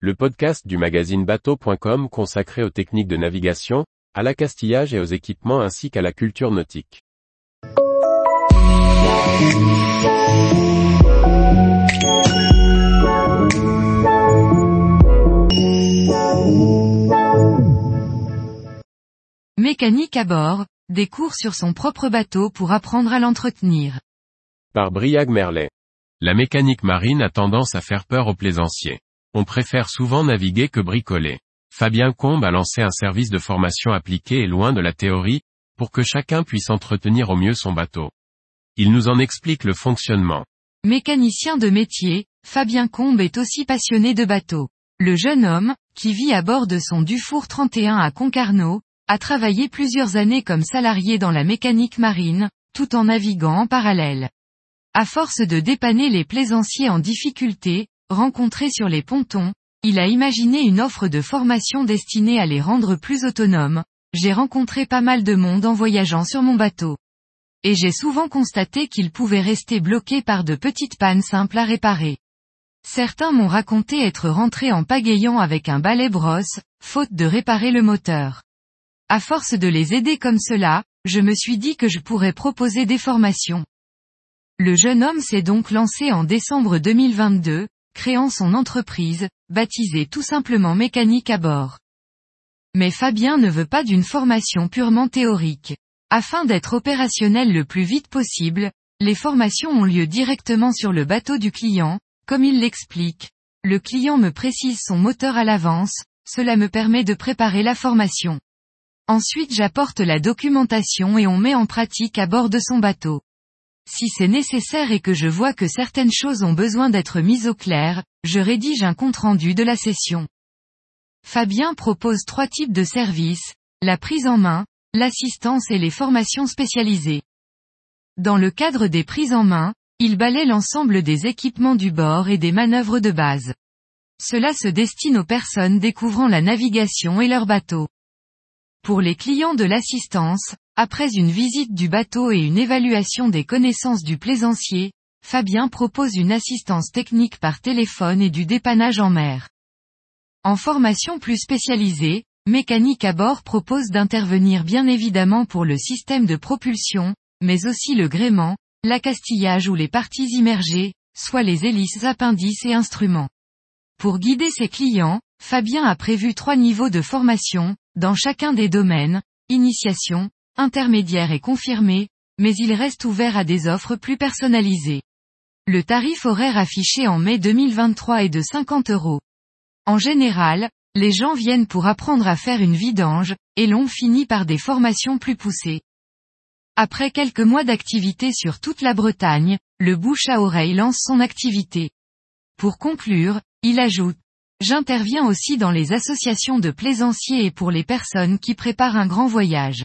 le podcast du magazine bateau.com consacré aux techniques de navigation, à l'accastillage et aux équipements ainsi qu'à la culture nautique. Mécanique à bord, des cours sur son propre bateau pour apprendre à l'entretenir. Par Briag Merlet. La mécanique marine a tendance à faire peur aux plaisanciers. On préfère souvent naviguer que bricoler. Fabien Combe a lancé un service de formation appliquée et loin de la théorie, pour que chacun puisse entretenir au mieux son bateau. Il nous en explique le fonctionnement. Mécanicien de métier, Fabien Combe est aussi passionné de bateaux. Le jeune homme, qui vit à bord de son Dufour 31 à Concarneau, a travaillé plusieurs années comme salarié dans la mécanique marine, tout en naviguant en parallèle. À force de dépanner les plaisanciers en difficulté, rencontrés sur les pontons, il a imaginé une offre de formation destinée à les rendre plus autonomes. J'ai rencontré pas mal de monde en voyageant sur mon bateau. Et j'ai souvent constaté qu'ils pouvaient rester bloqués par de petites pannes simples à réparer. Certains m'ont raconté être rentrés en pagayant avec un balai brosse, faute de réparer le moteur. À force de les aider comme cela, je me suis dit que je pourrais proposer des formations. Le jeune homme s'est donc lancé en décembre 2022, créant son entreprise, baptisée tout simplement mécanique à bord. Mais Fabien ne veut pas d'une formation purement théorique. Afin d'être opérationnel le plus vite possible, les formations ont lieu directement sur le bateau du client, comme il l'explique. Le client me précise son moteur à l'avance, cela me permet de préparer la formation. Ensuite j'apporte la documentation et on met en pratique à bord de son bateau. Si c'est nécessaire et que je vois que certaines choses ont besoin d'être mises au clair, je rédige un compte-rendu de la session. Fabien propose trois types de services, la prise en main, l'assistance et les formations spécialisées. Dans le cadre des prises en main, il balaie l'ensemble des équipements du bord et des manœuvres de base. Cela se destine aux personnes découvrant la navigation et leur bateau. Pour les clients de l'assistance, après une visite du bateau et une évaluation des connaissances du plaisancier, Fabien propose une assistance technique par téléphone et du dépannage en mer. En formation plus spécialisée, Mécanique à bord propose d'intervenir bien évidemment pour le système de propulsion, mais aussi le gréement, l'accastillage ou les parties immergées, soit les hélices appendices et instruments. Pour guider ses clients, Fabien a prévu trois niveaux de formation, dans chacun des domaines, initiation, intermédiaire et confirmé, mais il reste ouvert à des offres plus personnalisées. Le tarif horaire affiché en mai 2023 est de 50 euros. En général, les gens viennent pour apprendre à faire une vidange, et l'on finit par des formations plus poussées. Après quelques mois d'activité sur toute la Bretagne, le bouche à oreille lance son activité. Pour conclure, il ajoute, J'interviens aussi dans les associations de plaisanciers et pour les personnes qui préparent un grand voyage.